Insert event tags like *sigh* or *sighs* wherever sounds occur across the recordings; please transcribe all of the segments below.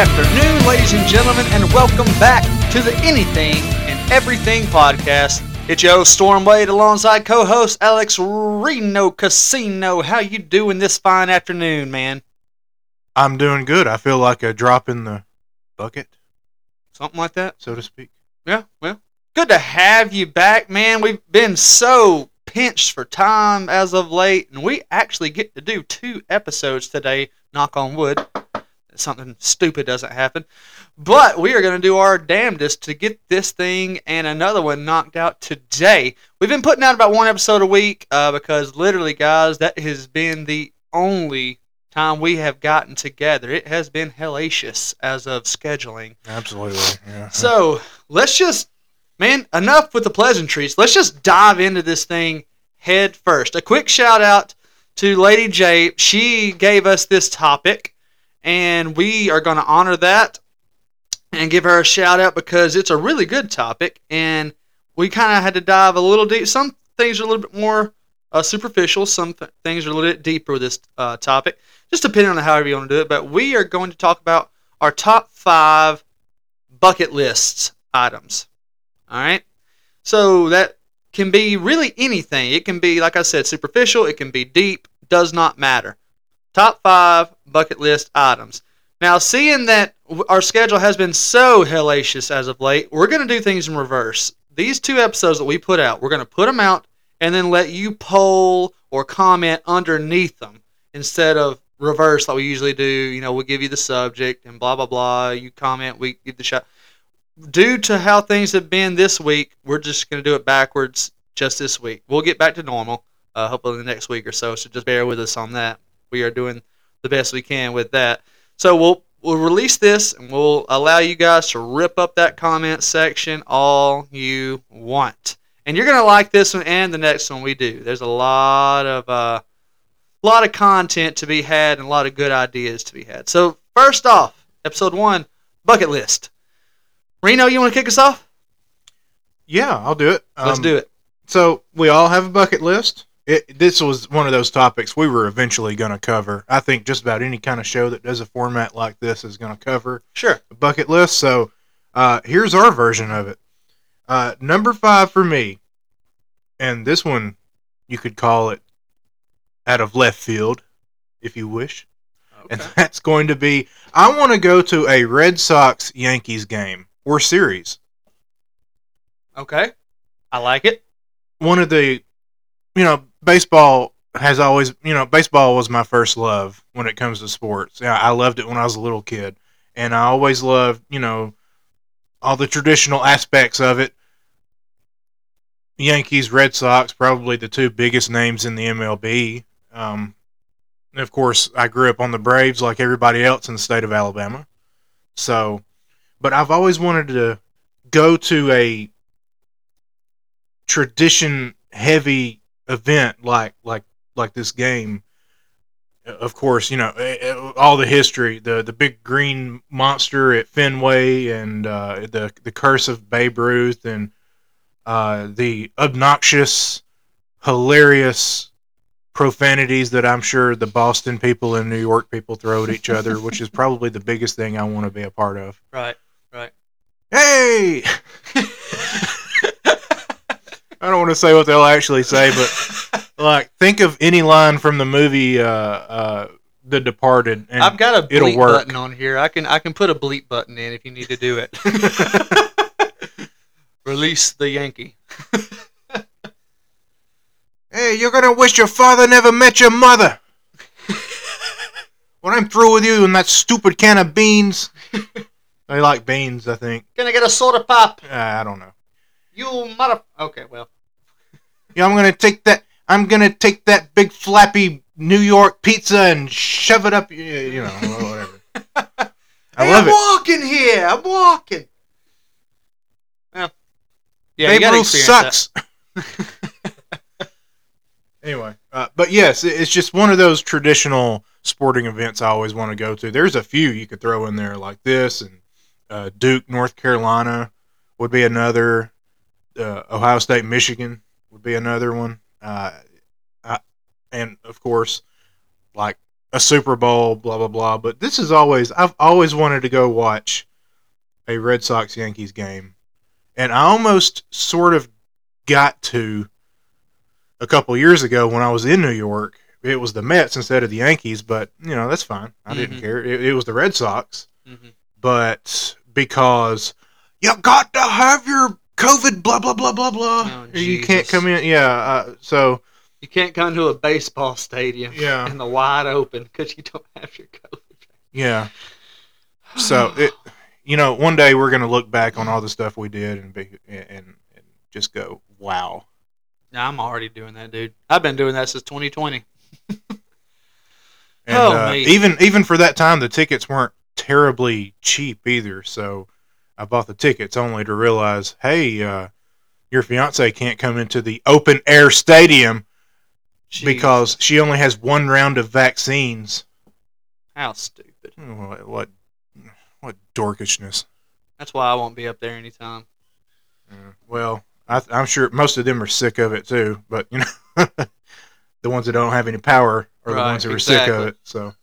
afternoon, ladies and gentlemen, and welcome back to the Anything and Everything podcast. It's your host, Storm Wade alongside co-host Alex Reno Casino. How you doing this fine afternoon, man? I'm doing good. I feel like a drop in the bucket, Something like that? so to speak. Yeah, well, good to have you back, man. We've been so pinched for time as of late, and we actually get to do two episodes today. Knock on wood. Something stupid doesn't happen. But we are going to do our damnedest to get this thing and another one knocked out today. We've been putting out about one episode a week uh, because literally, guys, that has been the only time we have gotten together. It has been hellacious as of scheduling. Absolutely. Yeah. So let's just, man, enough with the pleasantries. Let's just dive into this thing head first. A quick shout out to Lady J. She gave us this topic, and we are going to honor that and give her a shout out because it's a really good topic, and we kind of had to dive a little deep. Some things are a little bit more uh, superficial, some th- things are a little bit deeper with this uh, topic, just depending on however you want to do it. But we are going to talk about our top five bucket lists items. All right. So that can be really anything. It can be, like I said, superficial. It can be deep. Does not matter. Top five bucket list items. Now, seeing that our schedule has been so hellacious as of late, we're going to do things in reverse. These two episodes that we put out, we're going to put them out and then let you poll or comment underneath them instead of reverse like we usually do. You know, we'll give you the subject and blah, blah, blah. You comment, we give the shot. Due to how things have been this week, we're just going to do it backwards just this week. We'll get back to normal, uh, hopefully, in the next week or so. So just bear with us on that. We are doing the best we can with that. So we'll we'll release this and we'll allow you guys to rip up that comment section all you want. And you're gonna like this one and the next one we do. There's a lot of uh, lot of content to be had and a lot of good ideas to be had. So first off, episode one, bucket list. Reno, you want to kick us off? Yeah, I'll do it. Let's Um, do it. So we all have a bucket list. It, this was one of those topics we were eventually going to cover. I think just about any kind of show that does a format like this is going to cover Sure. a bucket list. So uh, here's our version of it. Uh, number five for me, and this one you could call it out of left field, if you wish. and that's going to be I want to go to a Red Sox Yankees game or series. Okay. I like it. One of the, you know, baseball has always, you know, baseball was my first love when it comes to sports. Yeah, I loved it when I was a little kid, and I always loved, you know, all the traditional aspects of it. Yankees, Red Sox, probably the two biggest names in the MLB. Um, and of course, I grew up on the Braves like everybody else in the state of Alabama. So, but I've always wanted to go to a tradition heavy event like like like this game. Of course, you know eh, eh, all the history, the the big green monster at Fenway, and uh, the the curse of Babe Ruth, and uh, the obnoxious, hilarious profanities that I'm sure the Boston people and New York people throw at each other, which is probably the biggest thing I want to be a part of. Right. Right. Hey! *laughs* I don't want to say what they'll actually say, but *laughs* like, think of any line from the movie uh, uh, The Departed, and I've got a bleep it'll work. button on here. I can I can put a bleep button in if you need to do it. *laughs* Release the Yankee. *laughs* hey, you're gonna wish your father never met your mother. when I'm through with you and that stupid can of beans, they like beans, I think. Can I get a soda pop? Uh, I don't know. You mother. Okay, well. *laughs* Yeah, I'm gonna take that. I'm gonna take that big flappy New York pizza and shove it up. y- You know, *laughs* whatever. I Hey, love I'm it. walking here. I'm walking. Well, yeah, you Babe Ruth sucks. *laughs* anyway, uh, but yes, it's just one of those traditional sporting events I always want to go to. There's a few you could throw in there like this, and uh, Duke, North Carolina would be another. Uh, Ohio State, Michigan would be another one. Uh, I, and of course, like a Super Bowl, blah blah blah. But this is always I've always wanted to go watch a Red Sox Yankees game, and I almost sort of got to a couple years ago when I was in New York. It was the Mets instead of the Yankees, but you know that's fine. I didn't Mhm. care. It, it was the Red Sox, Mhm. but because you got to have your COVID, blah blah blah blah blah, Oh, you can't come in. Yeah, uh, so You can't come to a baseball stadium Yeah. in the wide open because you don't have your COVID. yeah. So it, you know, one day we're gonna look back on all the stuff we did and be and, and just go, wow. Nah, I'm already doing that, dude. I've been doing that since 2020. And Oh, uh, mate. even even for that time, the tickets weren't terribly cheap either. So I bought the tickets only to realize, hey, uh, your fiance can't come into the open air stadium because she only has one round of vaccines. how stupid. What what, what dorkishness. That's why I won't be up there anytime. Yeah, Well, I, I'm sure most of them are sick of it too, but you know, *laughs* the ones that don't have any power are the Right, ones who are sick of exactly. it. So.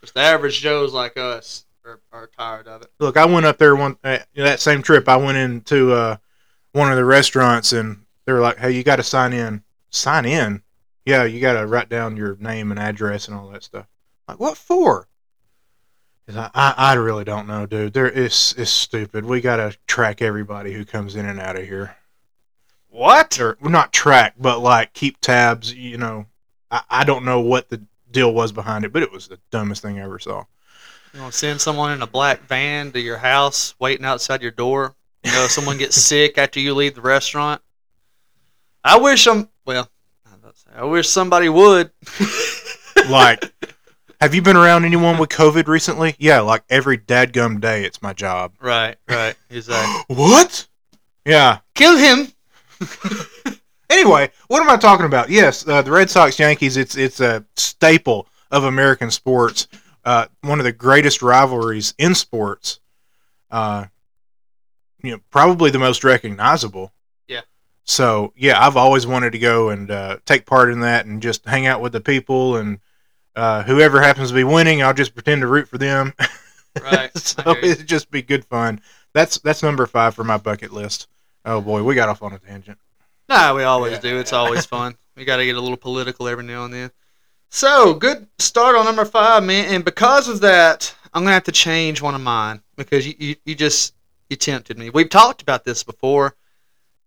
'Cause the average Joes like us are, are tired of it. Look, I went up there one uh, that same trip. I went into uh, one of the restaurants, and they were like, "Hey, you got to sign in." Sign in? Yeah, you got to write down your name and address and all that stuff. Like, what for? I, I, I really don't know, dude. There is it's stupid. We got to track everybody who comes in and out of here. What? Or well, not track, but like keep tabs. You know, I, I don't know what the deal was behind it, but it was the dumbest thing I ever saw. You want to send someone in a black van to your house waiting outside your door? You know, if someone gets *laughs* sick after you leave the restaurant. I wish. Well, I about I wish somebody would. *laughs* like have you been around anyone with covid recently yeah like every dadgum day it's my job right, right, exactly. *gasps* what yeah Kill him. *laughs* anyway what am i talking about yes uh, the red sox yankees it's it's a staple of american sports uh, one of the greatest rivalries in sports uh, you know probably the most recognizable Yeah. so yeah i've always wanted to go and uh, take part in that and just hang out with the people and uh, whoever happens to be winning i'll just pretend to root for them Right. *laughs* So it'd just be good fun. That's that's number five for my bucket list. Oh boy, we got off on a tangent. Nah, we always do. It's always fun. We got to get a little political every now and then. So, good start on number five, man. And because of that, I'm to have to change one of mine because you, you, you just you tempted me. We've talked about this before,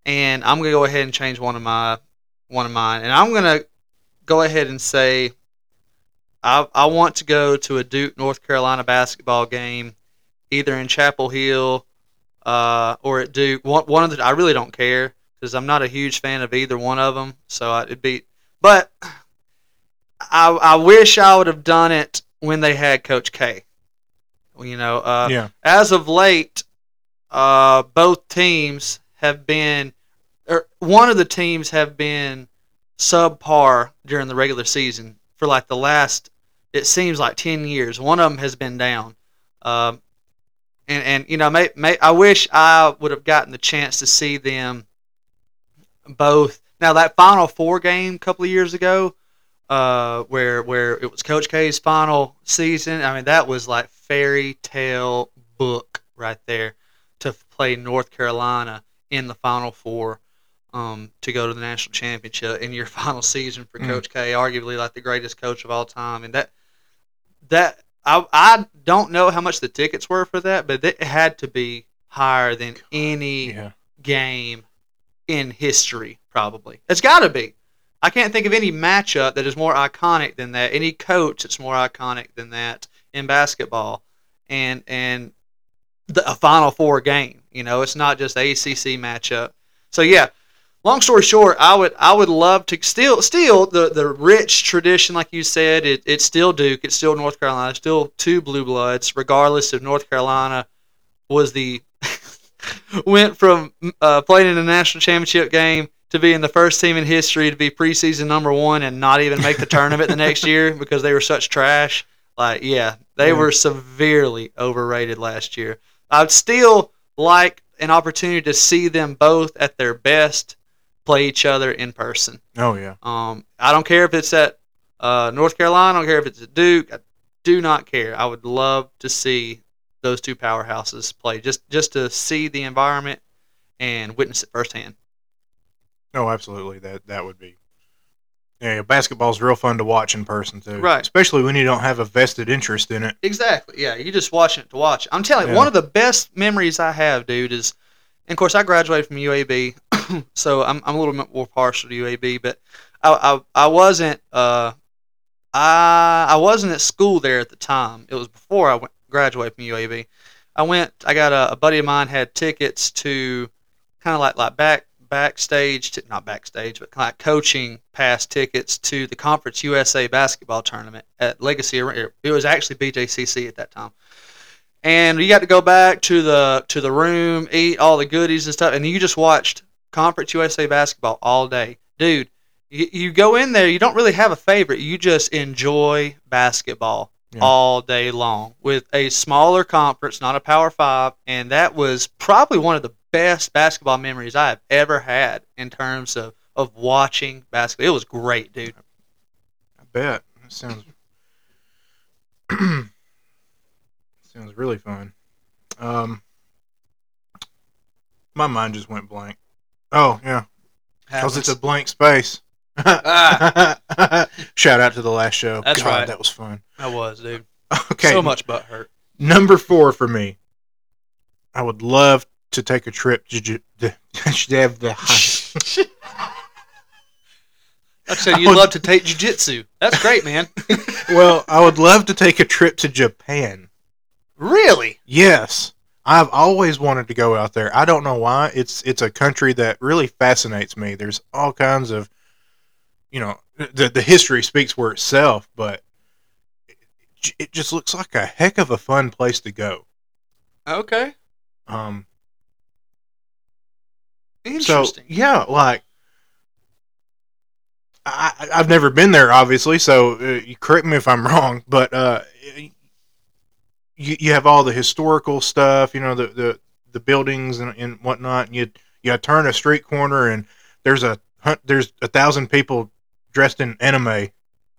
and I'm to go ahead and change one of my one of mine. And I'm to go ahead and say I, I want to go to a Duke North Carolina basketball game, either in Chapel Hill uh, or at Duke. One, one of the I really don't care because I'm not a huge fan of either one of them. So I, it'd be, but I I wish I would have done it when they had Coach K. You know, uh, yeah, as of late, uh, both teams have been, or one of the teams have been subpar during the regular season for like the last, it seems like ten years. One of them has been down, um, and and you know, may, may, I wish I would have gotten the chance to see them both. Now that Final Four game a couple of years ago, uh, where where it was Coach K's final season. I mean, that was like fairy tale book right there to play North Carolina in the Final Four um, to go to the national championship in your *laughs* final season for Mm. Coach K, arguably like the greatest coach of all time. And that that I I don't know how much the tickets were for that, but it had to be higher than any yeah. game in history, probably. It's got to be. I can't think of any matchup that is more iconic than that. Any coach that's more iconic than that in basketball, and and the, a Final Four game. You know, it's not just ACC matchup. So yeah. Long story short, I would I would love to still still the, the rich tradition like you said it, it's still Duke it's still North Carolina still two blue bloods regardless if North Carolina was the *laughs* went from uh, playing in a national championship game to being the first team in history to be preseason number one and not even make the tournament the next year *laughs* because they were such trash. Like, yeah, they Yeah. were severely overrated last year. I'd still like an opportunity to see them both at their best play each other in person. Oh yeah. Um, I don't care if it's at uh, North Carolina. I don't care if it's at Duke. I do not care. I would love to see those two powerhouses play just just to see the environment and witness it firsthand. Oh, absolutely. That that would be. Yeah, basketball's real fun to watch in person too. Right. Especially when you don't have a vested interest in it. Exactly. Yeah, you're just watching it to watch. I'm telling you, Yeah. one of the best memories I have, dude, is, and of course, I graduated from UAB, *clears throat* so I'm, I'm a little bit more partial to UAB, but I I, I wasn't uh I I wasn't at school there at the time. It was before I went graduated from UAB. I went. I got a, a buddy of mine had tickets to kind of like like back backstage to not backstage, but like coaching pass tickets to the Conference USA basketball tournament at Legacy Arena. It was actually BJCC at that time. And you got to go back to the to the room, eat all the goodies and stuff, and you just watched Conference USA basketball all day, dude. You, you go in there, you don't really have a favorite. You just enjoy basketball Yeah. all day long with a smaller conference, not a Power Five, and that was probably one of the best basketball memories I have ever had in terms of of watching basketball. It was great, dude. I bet. That sounds *clears throat* sounds really fun. Um, my mind just went blank. Oh yeah, because it's a blank space. Ah. *laughs* Shout out to the last show. That's God, right. That was fun. That was, dude. Okay, So much butt hurt. number four for me. I would love to take a trip to. J- *laughs* to *laughs* I said you'd love to take jujitsu. That's great, man. *laughs* well, I would love to take a trip to Japan. really? Yes. I've always wanted to go out there. I don't know why. It's it's a country that really fascinates me. There's all kinds of you know, the the history speaks for itself, but it, it just looks like a heck of a fun place to go. Okay. Um Interesting. So yeah, like I, I've never been there, obviously. So uh, you correct me if I'm *laughs* wrong, but uh, you you have all the historical stuff, you know, the the, the buildings and, and whatnot. And you you turn a street corner and there's a there's a thousand people dressed in anime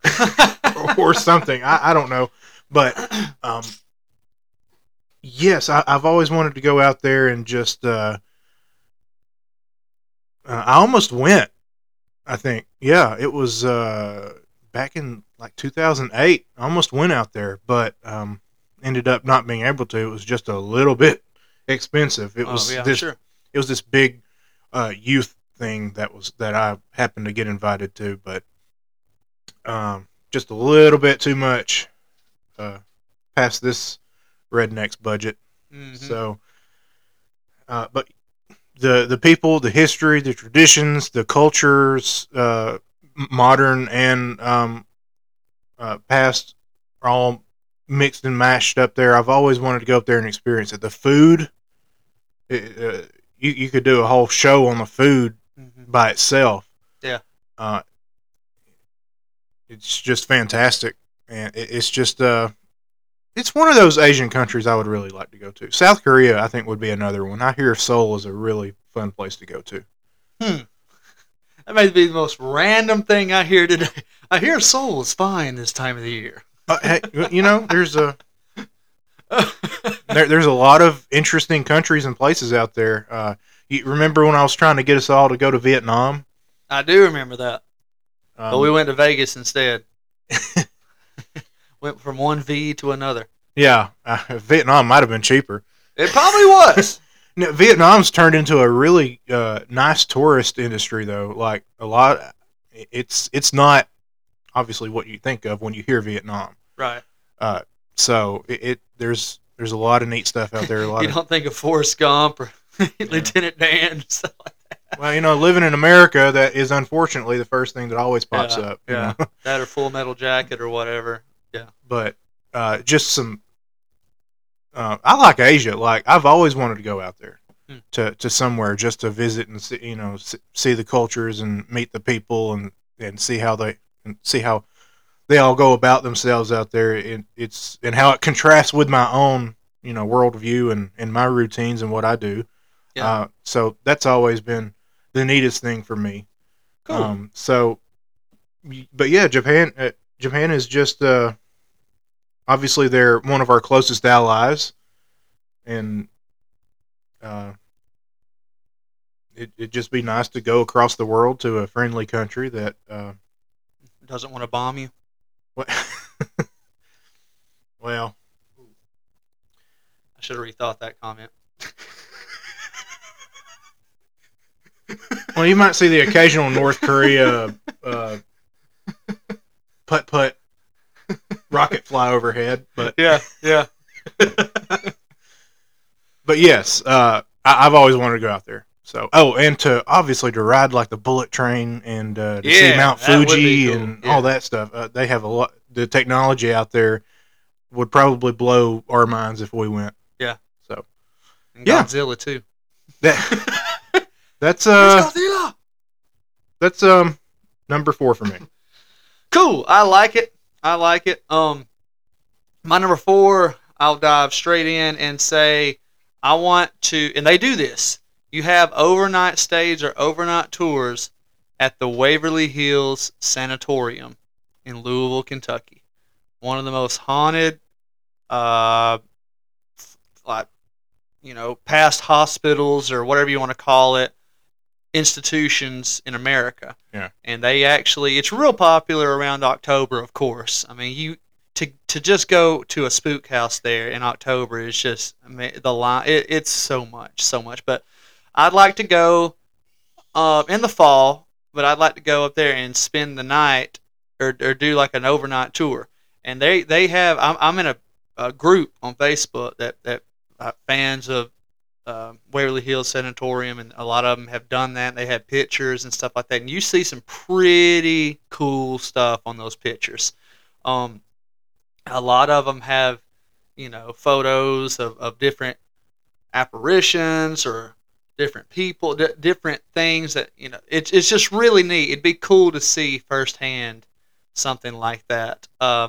*laughs* or something. I, I don't know, but um, yes, I, I've always wanted to go out there and just. Uh, uh, I almost went. I think, yeah, it was uh, back in like 2008. I almost went out there, but um, ended up not being able to. It was just a little bit expensive. It was oh, yeah, this. sure. It was this big uh, youth thing that was that I happened to get invited to, but um, just a little bit too much uh, past this redneck's budget. Mhm. So, uh, but the the people, the history, the traditions, the cultures, uh, modern and um, uh, past, are all mixed and mashed up there. I've always wanted to go up there and experience it. The food, it, uh, you you could do a whole show on the food Mhm. by itself. Yeah. Uh, it's just fantastic, and it, it's just uh, it's one of those Asian countries I would really like to go to. South Korea, I think, would be another one. I hear Seoul is a really fun place to go to. Hmm. That may be the most random thing I hear today. I hear Seoul is fine this time of the year. Uh, hey, you know, there's a *laughs* there, there's a lot of interesting countries and places out there. Uh, you remember when I was trying to get us all to go to Vietnam? I do remember that. Um, But we went to Vegas instead. *laughs* went from one V to another. yeah, uh, Vietnam might have been cheaper. It probably was. *laughs* No, Vietnam's turned into a really uh, nice tourist industry, though. Like a lot, it's it's not obviously what you think of when you hear Vietnam. right. Uh, so it, it there's there's a lot of neat stuff out there. A lot *laughs* You of don't think of Forrest Gump or *laughs* Lieutenant Dan stuff like that. well, you know, living in America, that is unfortunately the first thing that always pops Yeah, up. you yeah. know? that or Full Metal Jacket or whatever. But uh, just some. Uh, I like Asia. Like I've always wanted to go out there Hmm. to, to somewhere just to visit and see, you know see, the cultures and meet the people and, and see how they and see how they all go about themselves out there. It, it's and how it contrasts with my own you know worldview and, and my routines and what I do. Yeah. Uh, so that's always been the neatest thing for me. Cool. Um, so, but yeah, Japan. Uh, Japan is just. Uh, obviously they're one of our closest allies, and uh, it, it'd just be nice to go across the world to a friendly country that. Uh, Doesn't want to bomb you. what- *laughs* well, I should have rethought that comment. well, you might see the occasional North Korea uh, *laughs* putt putt *laughs* rocket fly overhead, but Yeah, yeah. *laughs* but yes, uh, I, I've always wanted to go out there. So oh, and to obviously to ride like the bullet train and uh, to see Mount that would be Fuji cool. and Yeah. all that stuff. Uh, they have a lot. The technology out there would probably blow our minds if we went. Yeah. So And Yeah. Godzilla too. that *laughs* that's uh Godzilla. that's um number four for me. Cool. I like it. I like it. Um, my number four, I'll dive straight in and say I want to, and they do this. You have overnight stays or overnight tours at the Waverly Hills Sanatorium in Louisville, Kentucky. One of the most haunted, uh, like you know, past hospitals or whatever you want to call it, institutions in America Yeah. and they actually it's real popular around October, of course. I mean, you to to just go to a spook house there in October is just I mean, the line. It, it's so much, so much. But I'd like to go uh, in the fall, but I'd like to go up there and spend the night or, or do like an overnight tour. And they they have I'm, I'm in a, a group on Facebook that that uh, fans of uh, Waverly Hills Sanatorium, and a lot of them have done that. They have pictures and stuff like that, and you see some pretty cool stuff on those pictures. Um, a lot of them have, you know, photos of, of different apparitions or different people, di different things that you know. It's it's just really neat. It'd be cool to see firsthand something like that. Uh,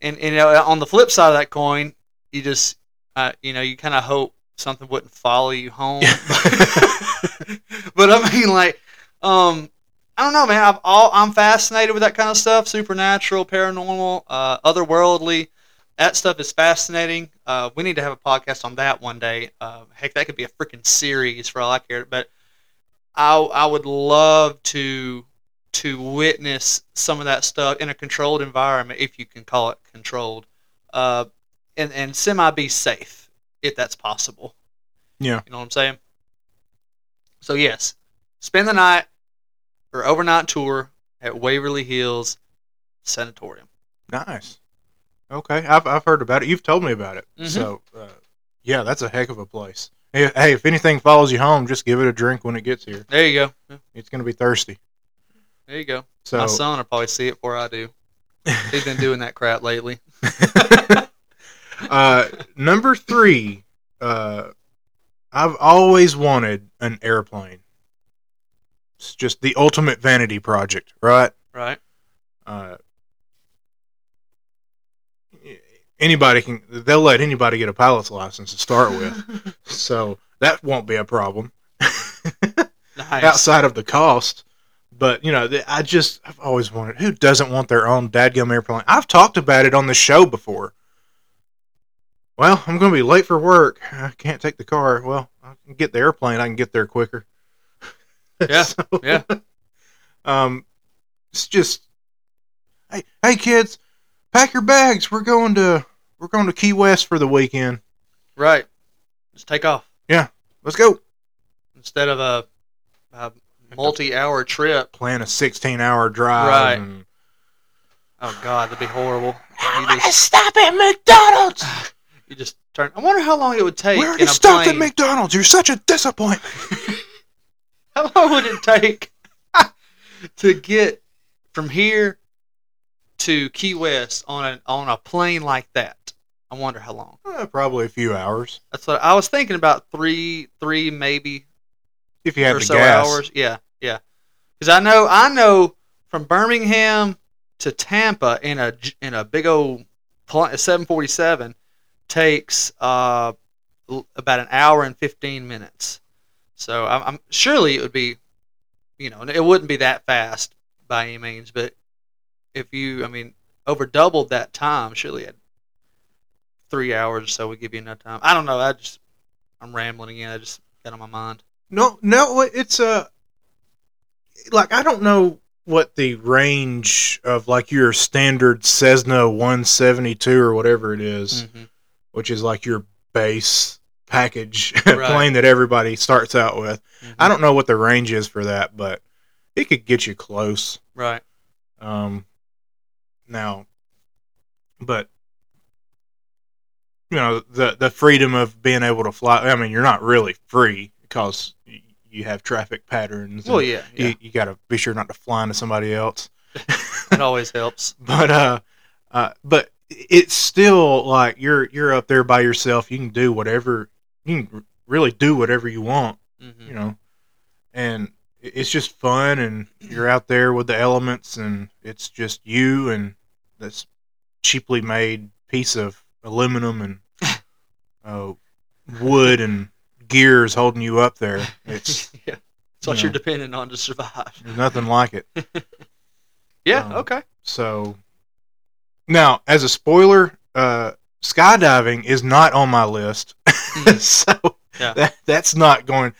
and, and you know, on the flip side of that coin, you just uh, you know, you kind of hope something wouldn't follow you home. *laughs* but I mean, like, um, I don't know, man. I've all I'm fascinated with that kind of stuff, supernatural, paranormal, uh, otherworldly. That stuff is fascinating. Uh, we need to have a podcast on that one day. Uh, heck, that could be a freaking series for all I care. But I I would love to to witness some of that stuff in a controlled environment, if you can call it controlled, uh, and and semi be safe if that's possible. Yeah. You know what I'm saying? So yes, spend the night or overnight tour at Waverly Hills Sanatorium. Nice. Okay, I've I've heard about it. You've told me about it. Mhm. So, uh, yeah, that's a heck of a place. Hey, hey, if anything follows you home, just give it a drink when it gets here. There you go. Yeah, It's gonna be thirsty. There you go. So, My son will probably see it before I do. He's been doing that crap lately. *laughs* *laughs* uh, number three, uh, I've always wanted an airplane. It's just the ultimate vanity project, right? Right? Uh, anybody can. They'll let anybody get a pilot's license to start with, *laughs* so that won't be a problem. Nice. outside of the cost. But you know, I just I've always wanted. Who doesn't want their own dadgum airplane? I've talked about it on the show before. Well, I'm going to be late for work. I can't take the car. Well, I can get the airplane. I can get there quicker. Yeah, *laughs* So, yeah. *laughs* Um, it's just, hey, hey, kids, pack your bags. We're going to we're going to Key West for the weekend. Right. Let's take off Yeah. Let's go. instead of a, a multi-hour trip. Plan a 16 hour drive. Right. and- Oh God, that'd be horrible. I You want to just, stop at McDonald's. *sighs* *laughs* you just turn. I wonder how long it would take We already stopped at. McDonald's. You're such a disappointment. *laughs* How long would it take *laughs* to get from here to Key West on a on a plane like that? I wonder how long. Uh, probably a few hours That's what I was thinking about. Three, three maybe if you had or the so gas. hours. Yeah, yeah. Because I know I know from Birmingham to Tampa in a in a big old pl- 747 takes uh, l- about an hour and 15 minutes. So I'm, I'm surely it would be, you know, it wouldn't be that fast by any means, but if you, I mean, over doubled that time, surely it'd three hours or so would give you enough time. I don't know. I just I'm rambling again. I just got on my mind. No, no, it's a like I don't know what the range of like your standard Cessna 172 or whatever it is, hmm which is like your base package *laughs* Right. plane that everybody starts out with. Mm-hmm. I don't know what the range is for that, but it could get you close. Right. Um, now, but you know the the freedom of being able to fly. I mean, you're not really free because you have traffic patterns. Well, yeah. yeah. You, you got to be sure not to fly into somebody else. *laughs* it always helps. *laughs* But uh, uh, but it's still like you're you're up there by yourself. You can do whatever. You can really do whatever you want hmm you know, and it's just fun, and you're out there with the elements, and it's just you and this cheaply made piece of aluminum and *laughs* uh, wood and gears holding you up there. *laughs* It's yeah. It's what you you're know. depending on to survive. there's nothing like it. *laughs* Yeah. Um, okay. So now, as a spoiler, uh, skydiving is not on my list. *laughs* so Yeah. that, that's not going.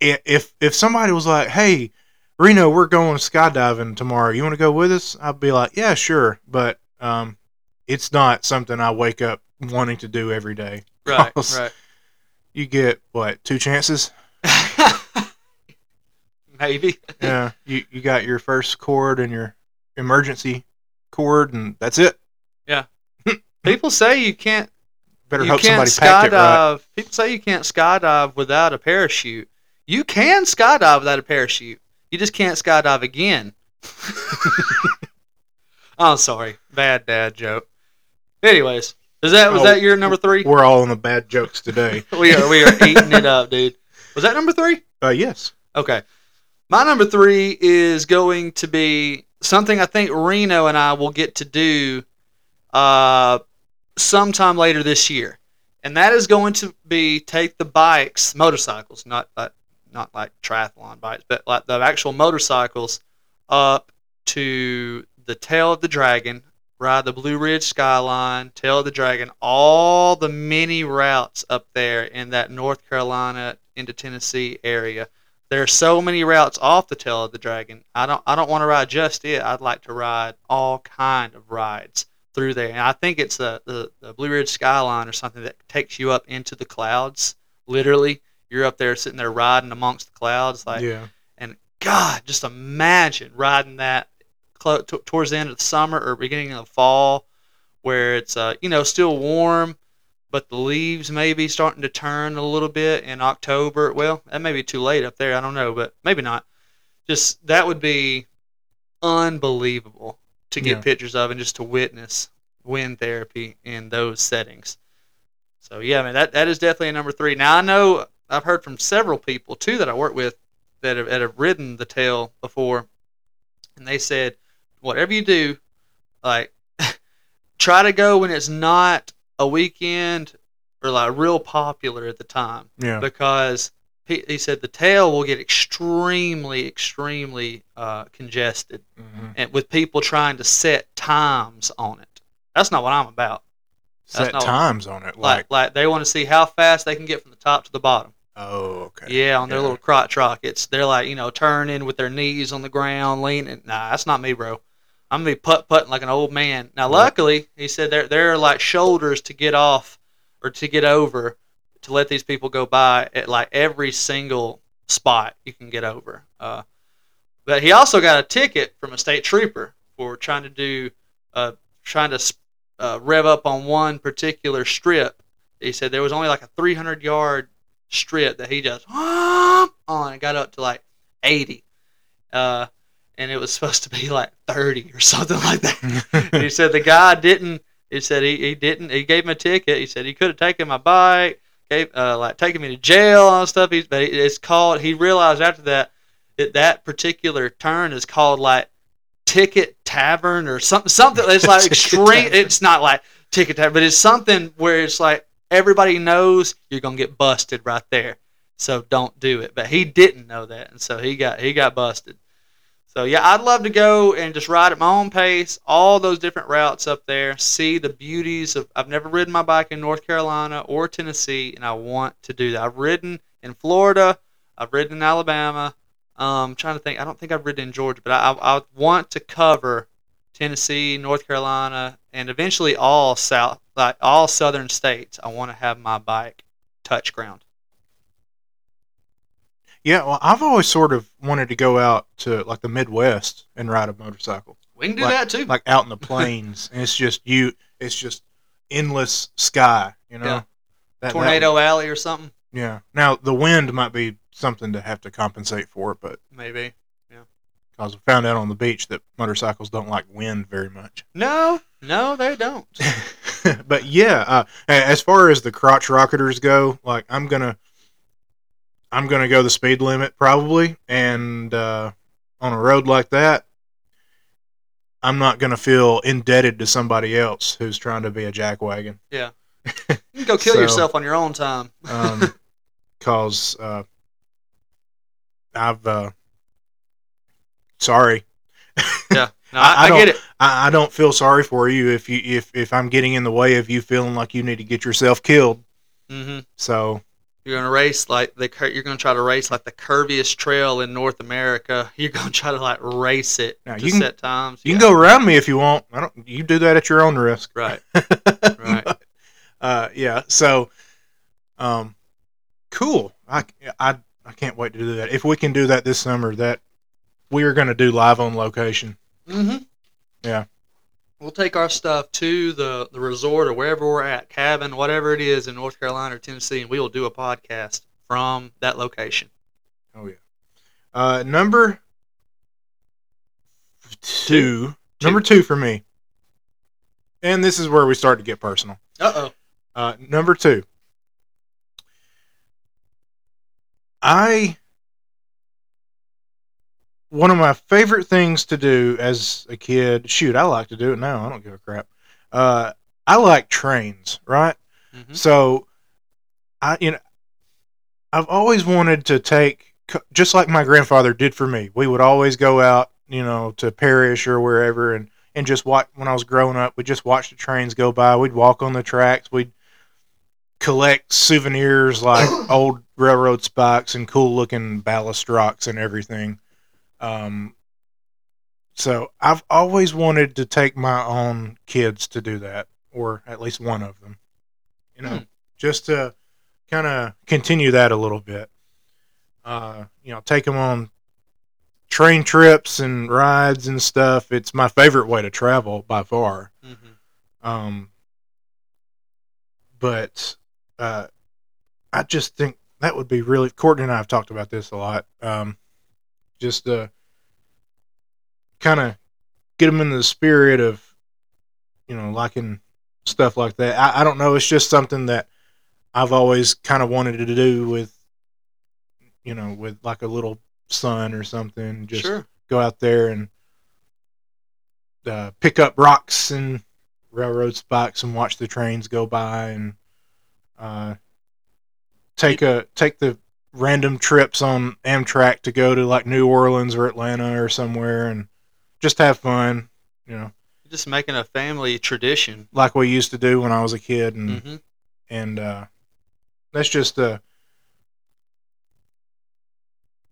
If if somebody was like, "Hey, Reno, we're going skydiving tomorrow. You want to go with us?" I'd be like, "Yeah, sure," but um, it's not something I wake up wanting to do every day. Right. *laughs* Right. You get what two chances? *laughs* Maybe. Yeah, you you got your first cord and your emergency cord, and that's it. *laughs* People say you can't. Better you hope can't somebody packed it right. People say you can't skydive without a parachute. You can skydive without a parachute. You just can't skydive again. *laughs* I'm sorry, bad dad joke. Anyways, is that was Oh, that your number three? We're all on the bad jokes today. *laughs* We are we are eating it up, dude. Was that number three? uh, yes. Okay. My number three is going to be something I think Reno and I will get to do uh, sometime later this year. And that is going to be take the bikes, motorcycles, not like, not like triathlon bikes, but like the actual motorcycles up to the tail of the dragon, ride the Blue Ridge skyline, tail of the dragon, all the many routes up there in that North Carolina into Tennessee area. There are so many routes off the tail of the dragon. I don't I don't want to ride just it. I'd like to ride all kind of rides through there. And I think it's the, the, the Blue Ridge skyline or something that takes you up into the clouds. Literally, you're up there sitting there riding amongst the clouds like yeah. And God, just imagine riding that clo- t- towards the end of the summer or beginning of the fall, where it's uh, you know still warm, but the leaves may be starting to turn a little bit in October. Well, that may be too late up there. I don't know, but maybe not. Just that would be unbelievable to get Yeah. pictures of and just to witness wind therapy in those settings. So yeah, man, that that is definitely a number three. Now I know I've heard from several people too that I work with that have, that have ridden the tail before, and they said, whatever you do, like *laughs* try to go when it's not a weekend or like real popular at the time Yeah. because he, he said the tail will get extremely extremely uh, congested Mhm. and with people trying to set times on it. That's not what I'm about. Set times on it. Like Like, like they want to see how fast they can get from the top to the bottom. oh, okay. Yeah, on their Yeah. little crotch rockets. They're like, you know, turning with their knees on the ground, leaning. Nah, that's not me, bro. I'm gonna be putt putting like an old man. Now, luckily, he said there there are like shoulders to get off or to get over to let these people go by at like every single spot you can get over. Uh, but he also got a ticket from a state trooper for trying to do, uh, trying to uh, rev up on one particular strip. He said there was only like a 300 yard strip that he just *gasps* on and got up to like 80. Uh, and it was *laughs* supposed to be like 30 or something like that. *laughs* He said the guy didn't. He said he, he didn't. He gave him a ticket. He said he could have taken my bike, gave uh, like taken me to jail and stuff. He's, but it's called. He realized after that that that particular turn is called like Ticket Tavern or something. Something it's like *laughs* extreme. Tavern. It's not like Ticket Tavern, but it's something where it's like everybody knows you're gonna get busted right there. So don't do it. But he didn't know that, and so he got he got busted. So yeah, I'd love to go and just ride at my own pace, all those different routes up there, see the beauties of. I've never ridden my bike in North Carolina or Tennessee, and I want to do that. I've ridden in Florida, I've ridden in Alabama. Um, I'm trying to think, I don't think I've ridden in Georgia, but I, I, I want to cover Tennessee, North Carolina, and eventually all south, like all southern states. I want to have my bike touch ground. Yeah, well, I've always sort of wanted to go out to like the Midwest and ride a motorcycle, We can do Like- that too. like out in the *laughs* plains, and it's just you. It's just endless sky. You know, Yeah. That- that- Tornado Alley or something, yeah. Now the wind might be something to have to compensate for, but maybe. because we found out on the beach that motorcycles don't like wind very much. No, no, they don't. *laughs* but yeah, uh, as far as the crotch rocketers go, like I'm gonna, I'm gonna go the speed limit probably, and uh, on a road like that, I'm not gonna feel indebted to somebody else who's trying to be a jackwagon. *laughs* You can go kill So- yourself on your own time. Um, *laughs* cause uh, I've uh, sorry. Yeah, *laughs* no, I- I, I get it. I, I don't feel sorry for you if you if if I'm getting in the way of you feeling like you need to get yourself killed. hmm So You're gonna race like the you're gonna try to race like the curviest trail in North America. *laughs* You're gonna try to like race it Now, to you can- set times. you can go around me if you want. I don't. You do that at your own risk. right, *laughs* right. uh, yeah. So, um, cool. I, I I can't wait to do that. If we can do that this summer, that we are going to do live on location. Mm-hmm. Yeah. We'll take our stuff to the, the resort or wherever we're at, cabin, whatever it is in North Carolina or Tennessee, and we will do a podcast from that location. Oh yeah. Uh, number two. Two. Number two for me. And this is where we start to get personal. Uh oh. Uh, number two. I one of my favorite things to do as a kid. Shoot, I like to do it now. I don't give a crap. Uh, I like trains, right? hmm So, I you know, I've always wanted to take just like my grandfather did for me. We would always go out, you know, to Parish or wherever, and and just watch. When I was growing up, we just watch the trains go by. We'd walk on the tracks. We'd collect souvenirs like *coughs* old railroad spikes and cool looking ballast rocks and everything. Um, so I've always wanted to take my own kids to do that, or at least one of them. You know, Hmm. just to kind of continue that a little bit. Uh, you know, take them on train trips and rides and stuff. It's my favorite way to travel by far. hmm Um, but uh, I just think that would be really. Courtney and I have talked about this a lot. Um, just uh, kind of get them in the spirit of, you know, liking stuff like that. I, I don't know. It's just something that I've always kind of wanted to do with, you know, with like a little son or something. Just Sure. go out there and uh, pick up rocks and railroad spikes and watch the trains go by and uh, take a take the random trips on Amtrak to go to like New Orleans or Atlanta or somewhere and just have fun, you know, Just making a family tradition. like we used to do when I was a kid and hmm and uh, that's just uh,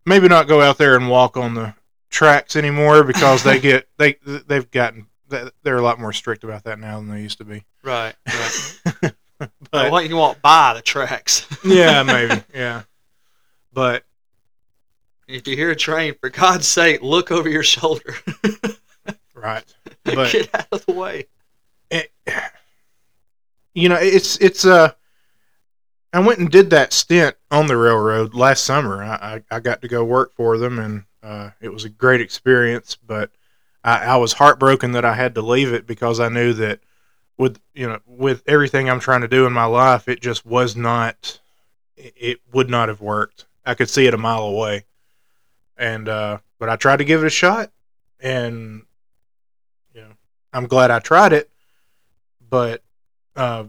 maybe not go out there and walk on the tracks anymore *laughs* because they get they they've gotten they're a lot more strict about that now than they used to be. Right. Right. *laughs* but what you walk by the tracks. yeah, *laughs* maybe yeah, but if you hear a train, for God's sake, look over your shoulder. *laughs* right, *laughs* but Get out of the way. it, you know it's it's uh I went and did that stint on the railroad last summer. I, I, I got to go work for them, and uh, it was a great experience. But I, I was heartbroken that I had to leave it because I knew that with you know with everything I'm trying to do in my life, it just was not. It, it would not have worked. I could see it a mile away, and uh, but I tried to give it a shot, and you know I'm glad I tried it. But uh,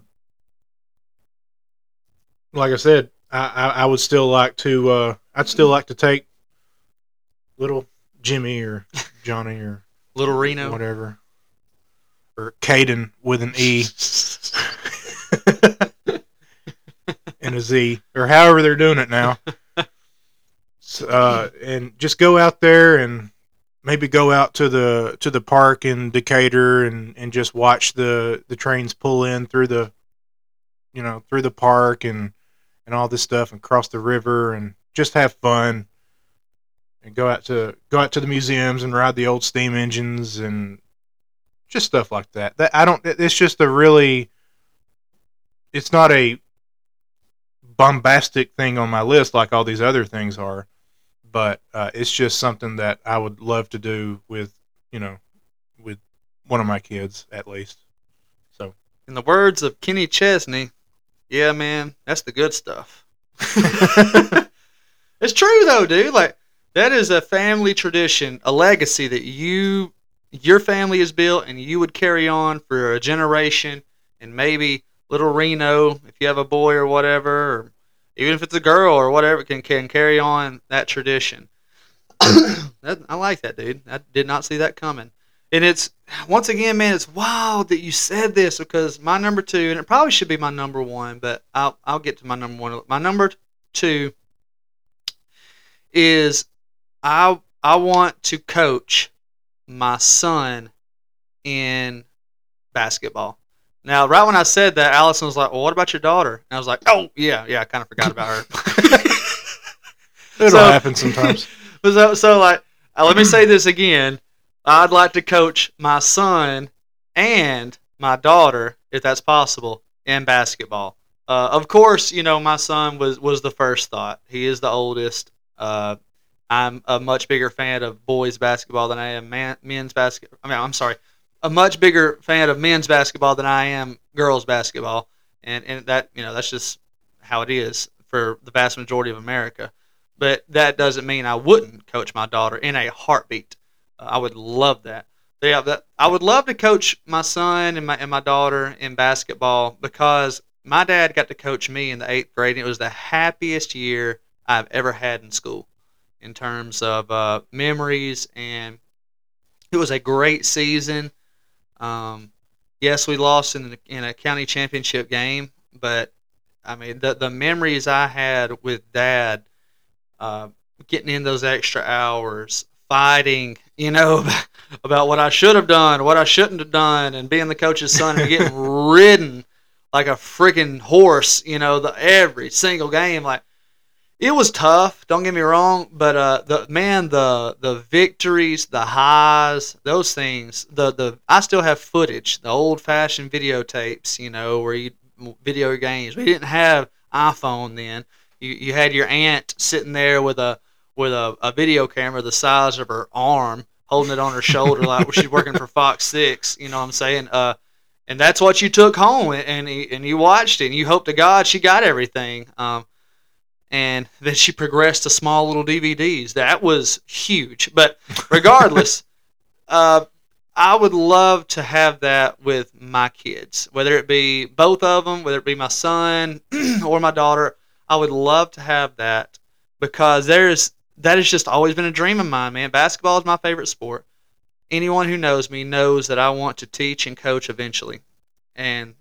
like I said, I, I, I would still like to. Uh, I'd still like to take little Jimmy or Johnny or Little Reno. whatever, or Caden with an E *laughs* and a Z, or however they're doing it now. *laughs* Uh, and just go out there and maybe go out to the to the park in Decatur and, and just watch the, the trains pull in through the you know through the park and and all this stuff and cross the river and just have fun and go out to go out to the museums and ride the old steam engines and just stuff like that. That I don't. It's just a really. It's not a bombastic thing on my list like all these other things are, but uh, it's just something that I would love to do with you know with one of my kids at least. So In the words of Kenny Chesney, yeah, man, that's the good stuff. *laughs* it's true though, dude. Like that is a family tradition, a legacy that you your family has built and you would carry on for a generation and maybe little Reno, if you have a boy or whatever, or even if it's a girl or whatever, can can carry on that tradition. *coughs* that, I like that, dude. I did not see that coming. And it's once again, man, it's wild that you said this because my number two, and it probably should be my number one, but I'll I'll get to my number one. My number two is I I want to coach my son in basketball. Now, right when I said that, Allison was like, "Well, what about your daughter?" And I was like, "Oh, yeah, yeah, I kind of forgot about her." *laughs* it'll So- happen sometimes. *laughs* So, so like, uh, let me say this again. I'd like to coach my son and my daughter, if that's possible, in basketball. Uh, of course, you know my son was was the first thought. He is the oldest. Uh, I'm a much bigger fan of boys basketball than I am man, men's basketball. I mean, I'm sorry, a much bigger fan of men's basketball than I am girls basketball, and and that you know that's just how it is for the vast majority of America but that doesn't mean I wouldn't coach my daughter in a heartbeat. Uh, I would love that. Yeah, that I would love to coach my son and my and my daughter in basketball because my dad got to coach me in the eighth grade. And it was the happiest year I've ever had in school, in terms of uh, memories, and it was a great season. Um, yes, we lost in in a county championship game, but I mean the the memories I had with dad uh, getting in those extra hours, fighting, you know, *laughs* about what I should have done, what I shouldn't have done, and being the coach's son and getting *laughs* ridden like a freaking horse, you know, the every single game. Like it was tough. Don't get me wrong, but uh, the man, the the victories, the highs, those things. The the I still have footage, the old fashioned videotapes, you know, where you video games. We didn't have iPhone then you, you had your aunt sitting there with a with a, a video camera the size of her arm holding it on her shoulder like she's working for Fox 6 you know what I'm saying uh and that's what you took home and and, and you watched it and you hope to God she got everything um and *laughs* then she progressed to small little DVDs that was huge but regardless *laughs* uh I would love to have that with my kids whether it be both of them whether it be my son *clears throat* or my daughter I would love to have that because there's that has just always been a dream of mine, man. Basketball is my favorite sport. Anyone who knows me knows that I want to teach and coach eventually. And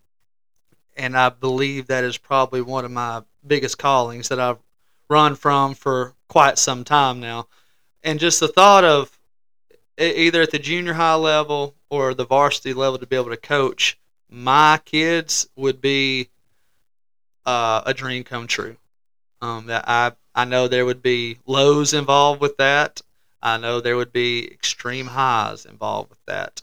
and I believe that is probably one of my biggest callings that I've run from for quite some time now. And just the thought of either at the junior high level or the varsity level to be able to coach my kids would be uh, a dream come true. Um, that I I know there would be lows involved with that. I know there would be extreme highs involved with that.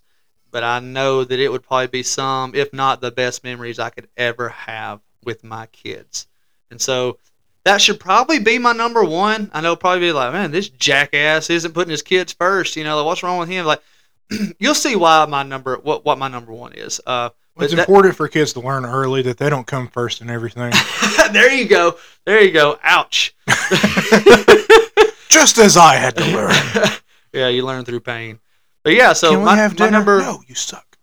But I know that it would probably be some, if not the best memories I could ever have with my kids. And so that should probably be my number one. I know probably be like, man, this jackass isn't putting his kids first. You know, like, what's wrong with him? Like, *clears throat* you'll see why my number what what my number one is. Uh, It's that- important for kids to learn early that they don't come first in everything. *laughs* there you go. There you go. Ouch. *laughs* Just as I had to learn. *laughs* yeah, you learn through pain. But yeah, so my, have my number. No, you suck.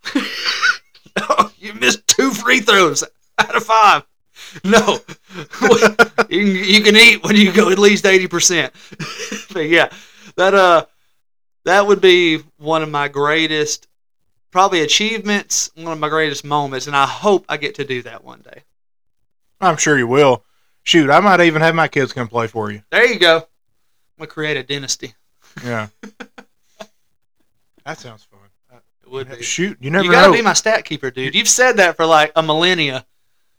you missed two free throws out of five. *laughs* No, *laughs* you, can, you can eat when you go at least eighty percent. *laughs* But yeah, that uh, that would be one of my greatest, probably achievements, one of my greatest moments, and I hope I get to do that one day. I'm sure you will. Shoot, I might even have my kids come play for you. There you go. I'm gonna create a dynasty. Yeah. that sounds fun. It would be. Shoot, you never You gotta know. be my stat keeper, dude. You've said that for like a millennia.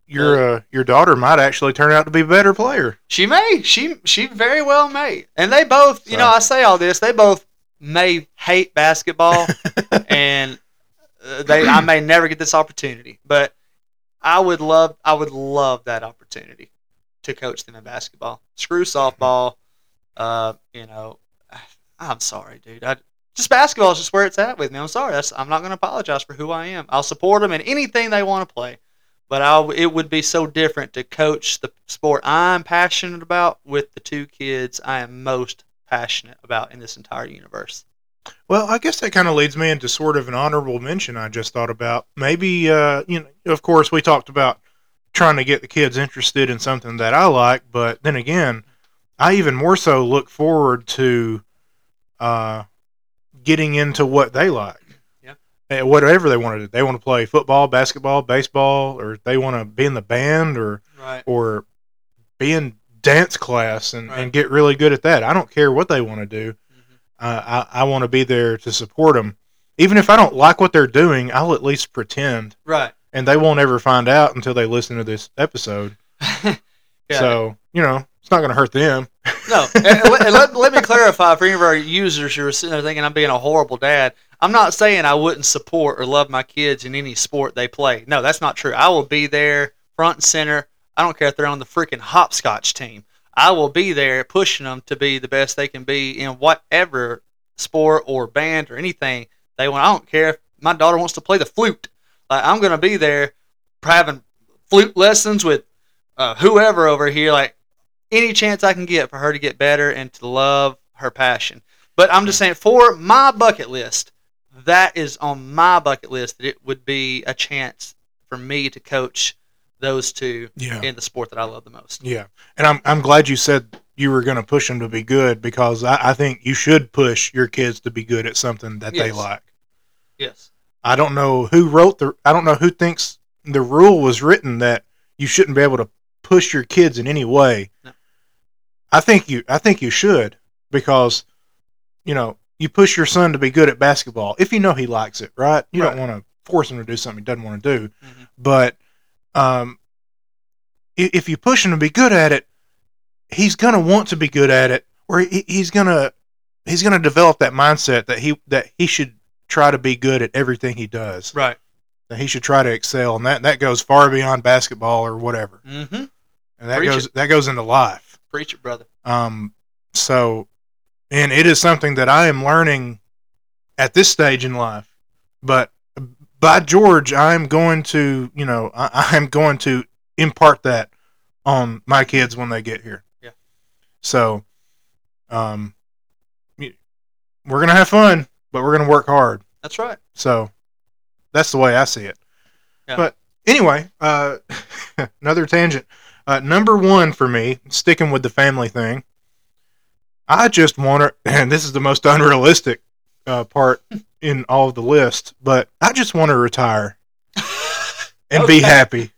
Your uh, your daughter might actually turn out to be a better player. She may. She she very well may. And they both, you So- know, I say all this. They both may hate basketball, *laughs* and uh, they I may never get this opportunity, but I would love I would love that opportunity to coach them in basketball. Screw softball. Uh, you know, I'm sorry, dude. I just basketball is just where it's at with me. I'm sorry. That's, I'm not going to apologize for who I am. I'll support them in anything they want to play. But I, it would be so different to coach the sport I'm passionate about with the two kids I am most passionate about in this entire universe. Well, I guess that kind of leads me into sort of an honorable mention I just thought about. Maybe, uh, you know, of course, we talked about trying to get the kids interested in something that I like, but then again, I even more so look forward to uh, getting into what they like. Whatever they want to do. They want to play football, basketball, baseball, or they want to be in the band or, Right. or be in dance class and, Right. and get really good at that. I don't care what they want to do Mhm. uh, I, I want to be there to support them. Even if I don't like what they're doing, I'll at least pretend, Right. and they won't ever find out until they listen to this episode. *laughs* Yeah. So you know, it's not going to hurt them. No, *laughs* and and let, let me clarify for any of our users who are sitting there thinking I'm being a horrible dad. I'm not saying I wouldn't support or love my kids in any sport they play. No, that's not true. I will be there front and center. I don't care if they're on the freaking hopscotch team. I will be there pushing them to be the best they can be in whatever sport or band or anything they want. I don't care if my daughter wants to play the flute. Like I'm to be there having flute lessons with uh, whoever over here. Like any chance I can get for her to get better and to love her passion. But I'm just saying, for my bucket list, that is on my bucket list that it would be a chance for me to coach those two Yeah, in the sport that I love the most. yeah. And I'm I'm glad you said you were going to push them to be good because I, I think you should push your kids to be good at something that they like. Yes. I don't know who wrote the. I don't know who thinks the rule was written that you shouldn't be able to push your kids in any way. No. I think you. I think you should because, you know, you push your son to be good at basketball if you know he likes it, right? You don't want to force him to do something he doesn't want to do. Mhm. But, um, if you push him to be good at it, he's gonna want to be good at it, or he, he's gonna he's gonna develop that mindset that he that he should try to be good at everything he does. Right. That he should try to excel, and that that goes far beyond basketball or whatever. Mm-hmm. And that Preach goes that goes into life. Preach it, brother. Um, so, and it is something that I am learning at this stage in life. But by George, I'm going to, you know, I, *laughs* I'm going to impart that on my kids when they get here. Yeah. So, um, we're gonna have fun, but we're gonna work hard. That's right. So, that's the way I see it. Yeah. But anyway, uh, *laughs* another tangent. Uh, number one for me, sticking with the family thing, I just want *clears throat* to, and this is the most *laughs* unrealistic uh, part *laughs* in all of the list, but I just want to retire *laughs* and be happy.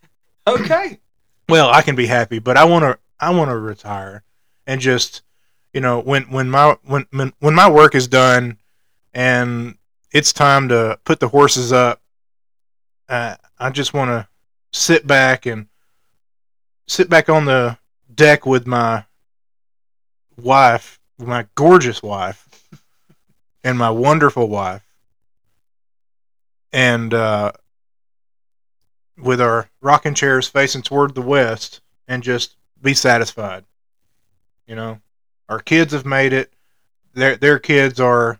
Okay. *clears throat* Well, I can be happy, but I want to, I want to retire and just, you know, when when my when when when my work is done and it's time to put the horses up, uh, I just want to sit back and sit back on the deck with my wife, my gorgeous wife, and my wonderful wife, and uh, with our rocking chairs facing toward the west, and just be satisfied. You know, our kids have made it. Their their kids are,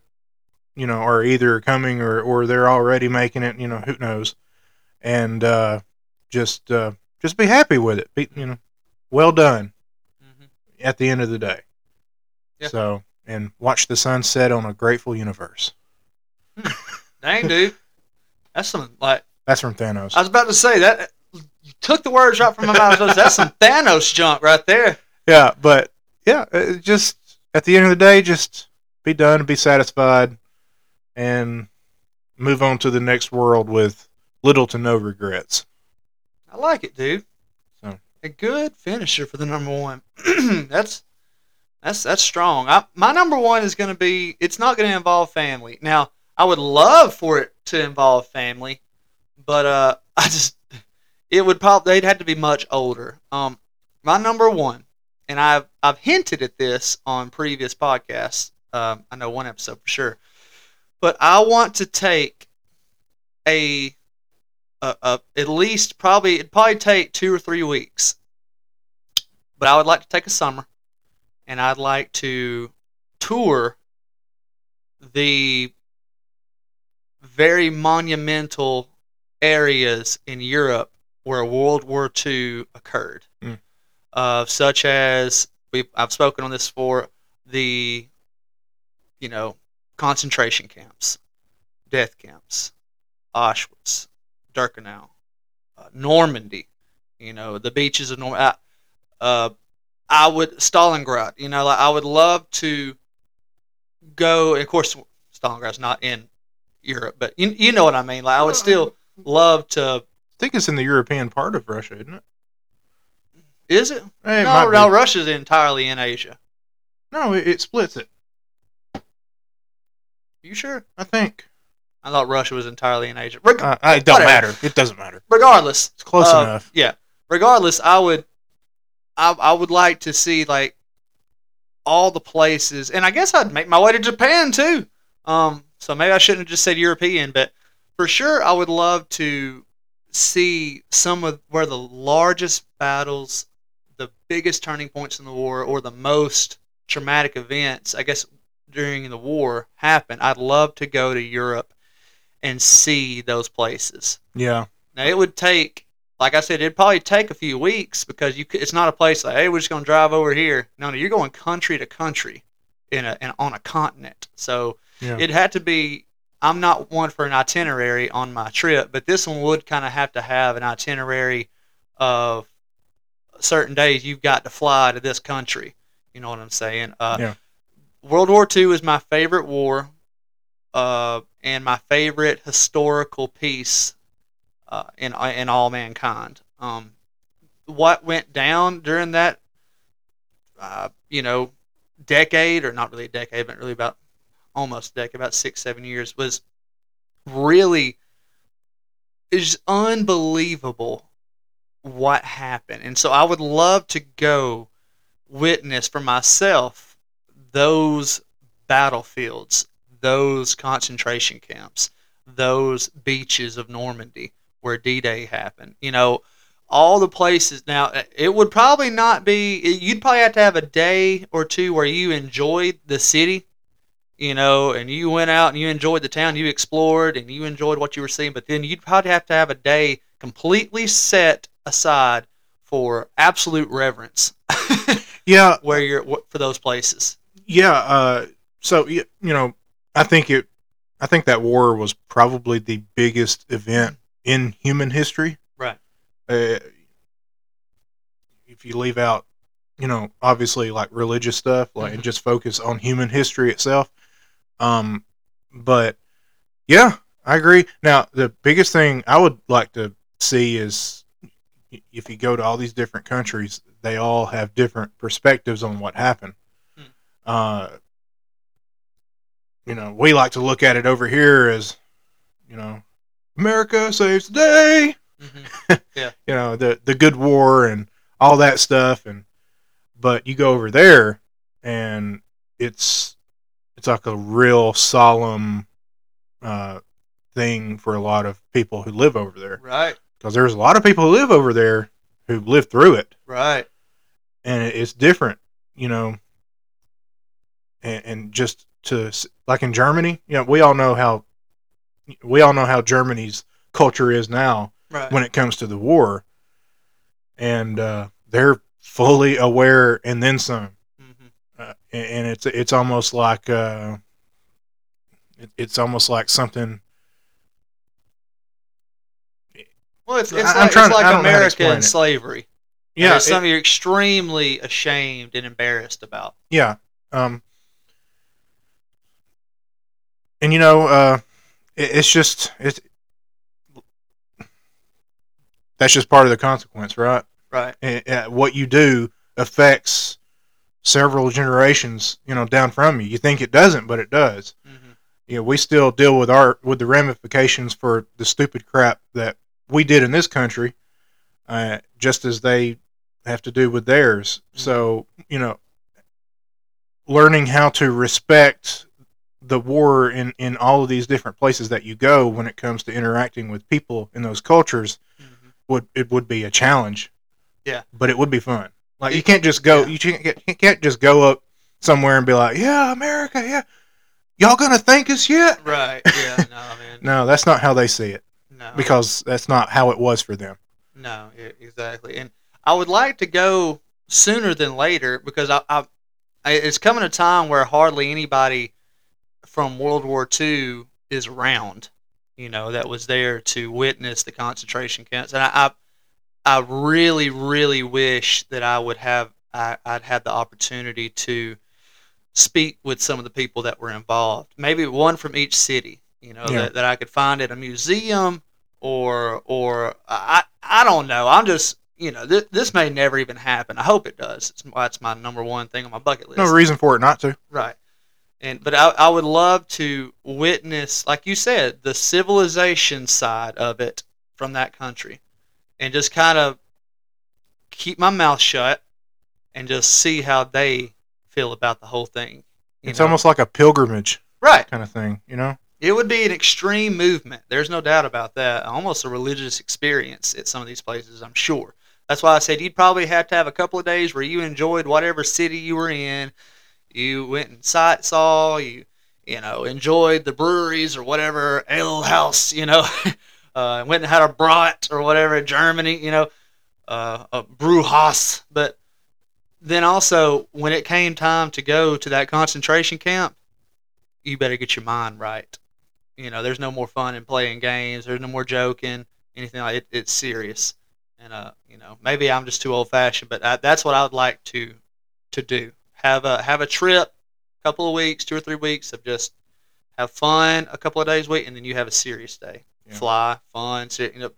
you know, are either coming or or they're already making it. You know, who knows? And uh, just uh, just be happy with it. Be, you know, well done hmm at the end of the day. Yeah. So, and watch the sun set on a grateful universe. *laughs* Dang, dude. That's some like That's from Thanos. I was about to say that. You took the words right from my mouth. That's some Thanos junk right there. yeah, but yeah, just at the end of the day, just be done, be satisfied, and move on to the next world with little to no regrets. I like it, dude. So. A good finisher for the number one. *clears throat* that's that's that's strong. I, my number one is going to be. It's not going to involve family. Now, I would love for it to involve family, but uh, *laughs* I just it would probably they'd have to be much older. Um, my number one, and I've I've hinted at this on previous podcasts. Um, I know one episode for sure, but I want to take a, a, a at least probably it'd probably take two or three weeks, but I would like to take a summer, and I'd like to tour the very monumental areas in Europe where World War II occurred, Mm. uh, such as we I've spoken on this for the, you know, concentration camps, death camps, Auschwitz, Birkenau, uh, Normandy, you know, the beaches of Normandy. Uh, I would Stalingrad, you know, like I would love to go. And of course, Stalingrad's not in Europe, but you you know what I mean. Like I would still love to. I think it's in the European part of Russia, isn't it? Is it? Eh, it no, no. be. Russia's entirely in Asia. No, it, it splits it. You sure? I think. I thought Russia was entirely in Asia. Reg- Uh, it don't Whatever. matter. It doesn't matter. regardless, It's close uh, enough. Yeah. Regardless, I would, I, I would like to see like all the places, and I guess I'd make my way to Japan too. Um, so maybe I shouldn't have just said European, but for sure, I would love to see some of where the largest battles, the biggest turning points in the war, or the most traumatic events, I guess, during the war happened. I'd love to go to Europe and see those places. Yeah. Now it would take, like I said, it'd probably take a few weeks because you it's not a place like, hey, we're just gonna drive over here. No, no, you're going country to country in a in, on a continent. So Yeah. it had to be. I'm not one for an itinerary on my trip, but this one would kind of have to have an itinerary of certain days you've got to fly to this country. You know what I'm saying? Uh, Yeah. World War II is my favorite war, uh, and my favorite historical piece uh, in in all mankind. Um, what went down during that, uh, you know, decade or not really a decade, but really about almost a decade, about six seven years, was really is unbelievable what happened, and so I would love to go witness for myself those battlefields, those concentration camps, those beaches of Normandy where D-Day happened. You know, all the places. Now, it would probably not be. You'd probably have to have a day or two where you enjoyed the city. You know, and you went out and you enjoyed the town, you explored and you enjoyed what you were seeing. But then you'd probably have to have a day completely set aside for absolute reverence, *laughs* Yeah. where you're for those places. Yeah. Uh, so you know, I think it. I think that war was probably the biggest event in human history. Right. Uh, if you leave out, you know, obviously like religious stuff, like and Mhm. just focus on human history itself. Um, but yeah, I agree. Now, the biggest thing I would like to see is if you go to all these different countries, they all have different perspectives on what happened. Hmm. Uh, you know, we like to look at it over here as, you know, America saves the day. *laughs* hmm You know, the the good war and all that stuff, and but you go over there, and it's it's like a real solemn uh, thing for a lot of people who live over there Right. because there's a lot of people who live over there who lived through it Right. and it- it's different, you know. And, and just to like in Germany, you know, we all know how we all know how Germany's culture is now Right. when it comes to the war, and uh, they're fully aware and then some. hmm Uh, and, and it's it's almost like uh, it, it's almost like something. Well, it's, it's I- like, it's like to American slavery. Yeah, it's it- something you're extremely ashamed and embarrassed about. yeah. Um, and you know, uh, it's just it's that's just part of the consequence, right? Right. And, uh, what you do affects several generations, you know, down from you. You think it doesn't, but it does. Mm-hmm. You know, we still deal with our with the ramifications for the stupid crap that we did in this country, uh, just as they have to do with theirs. Mhm. So, you know, learning how to respect the war in, in all of these different places that you go when it comes to interacting with people in those cultures Mm-hmm. would it would be a challenge. Yeah. But it would be fun. Like you can't just go yeah. you can't get, you can't just go up somewhere and be like, "Yeah, America, yeah. Y'all going to thank us yet?" Right. Yeah. *laughs* No, man. No, that's not how they see it No. because that's not how it was for them. No, exactly. And I would like to go sooner than later because I, I it's coming a time where hardly anybody from World War II is around, you know, that was there to witness the concentration camps. And I, I, I really, really wish that I would have, I, I'd had the opportunity to speak with some of the people that were involved. Maybe one from each city, you know, Yeah. that, that I could find at a museum or or I I don't know. I'm just you know th- this may never even happen. I hope it does. It's, that's my number one thing on my bucket list. No reason for it not to. Right. And but I, I would love to witness, like you said, the civilization side of it from that country, and just kind of keep my mouth shut and just see how they feel about the whole thing. It's know? almost like a pilgrimage right. kind of thing, you know? It would be an extreme movement. There's no doubt about that. Almost a religious experience at some of these places, I'm sure. That's why I said you'd probably have to have a couple of days where you enjoyed whatever city you were in. You went and sight saw, you you know, enjoyed the breweries or whatever ale house, you know, *laughs* uh, went and had a brat or whatever in Germany, you know, uh, a brewhaus. But then also, when it came time to go to that concentration camp, you better get your mind right. You know, there's no more fun in playing games. There's no more joking, anything like it. It's serious, and uh, you know, maybe I'm just too old fashioned, but I, that's what I would like to to do. Have a have a trip, a couple of weeks, two or three weeks of just have fun, a couple of days a week, and then you have a serious day. Yeah. Fly, fun, sit, you know,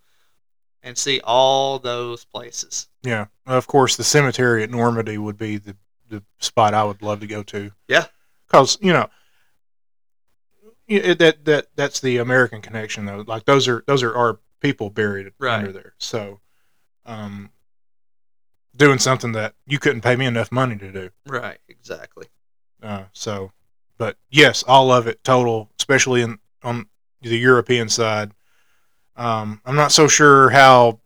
and see all those places. Yeah. Of course, the cemetery at Normandy would be the, the spot I would love to go to. Yeah. Because, you know, it- that that that's the American connection though. Like those are those are our people buried Right. under there. So, um, doing something that you couldn't pay me enough money to do. Right, exactly. Uh, so, but yes, all of it total, especially in on the European side. Um, I'm not so sure how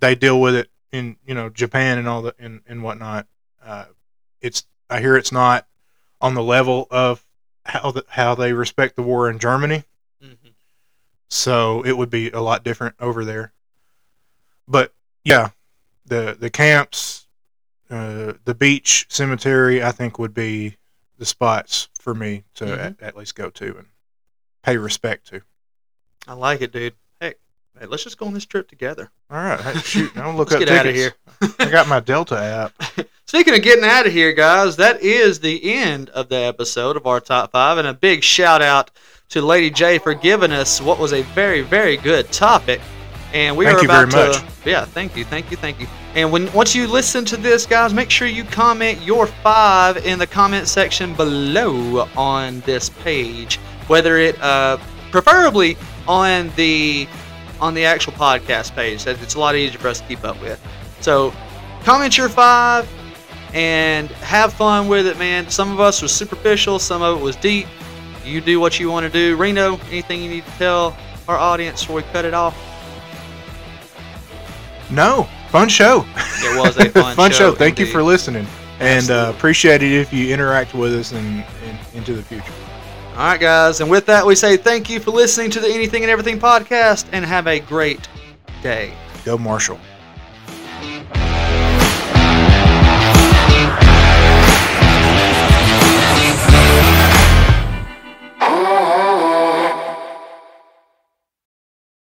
they deal with it in you know Japan and all the and, and whatnot. Uh, it's I hear it's not on the level of how the, how they respect the war in Germany. hmm So it would be a lot different over there. But yeah, the the camps, uh, the beach, cemetery, I think would be the spots for me to Mhm. at, at least go to and pay respect to. I like it, dude. Hey, hey, let's just go on this trip together. All right, hey, shoot, I'll look up get out of here. I got my Delta app. *laughs* Speaking of getting out of here, guys, that is the end of the episode of our top five, and a big shout out to Lady J for giving us what was a very, very good topic. And we Thank are you about very to, yeah, thank you, thank you, thank you. And when once you listen to this, guys, make sure you comment your five in the comment section below on this page, whether it, uh, preferably on the on the actual podcast page. That it's a lot easier for us to keep up with. So comment your five and have fun with it, man. Some of us was superficial, some of it was deep. You do what you want to do. Reno, anything you need to tell our audience before we cut it off? No, fun show. It was a fun *laughs* show. show, Thank you for listening, and uh, appreciate it if you interact with us and in, into the future. All right, guys. And with that, we say thank you for listening to the Anything and Everything podcast and have a great day. Go Marshall.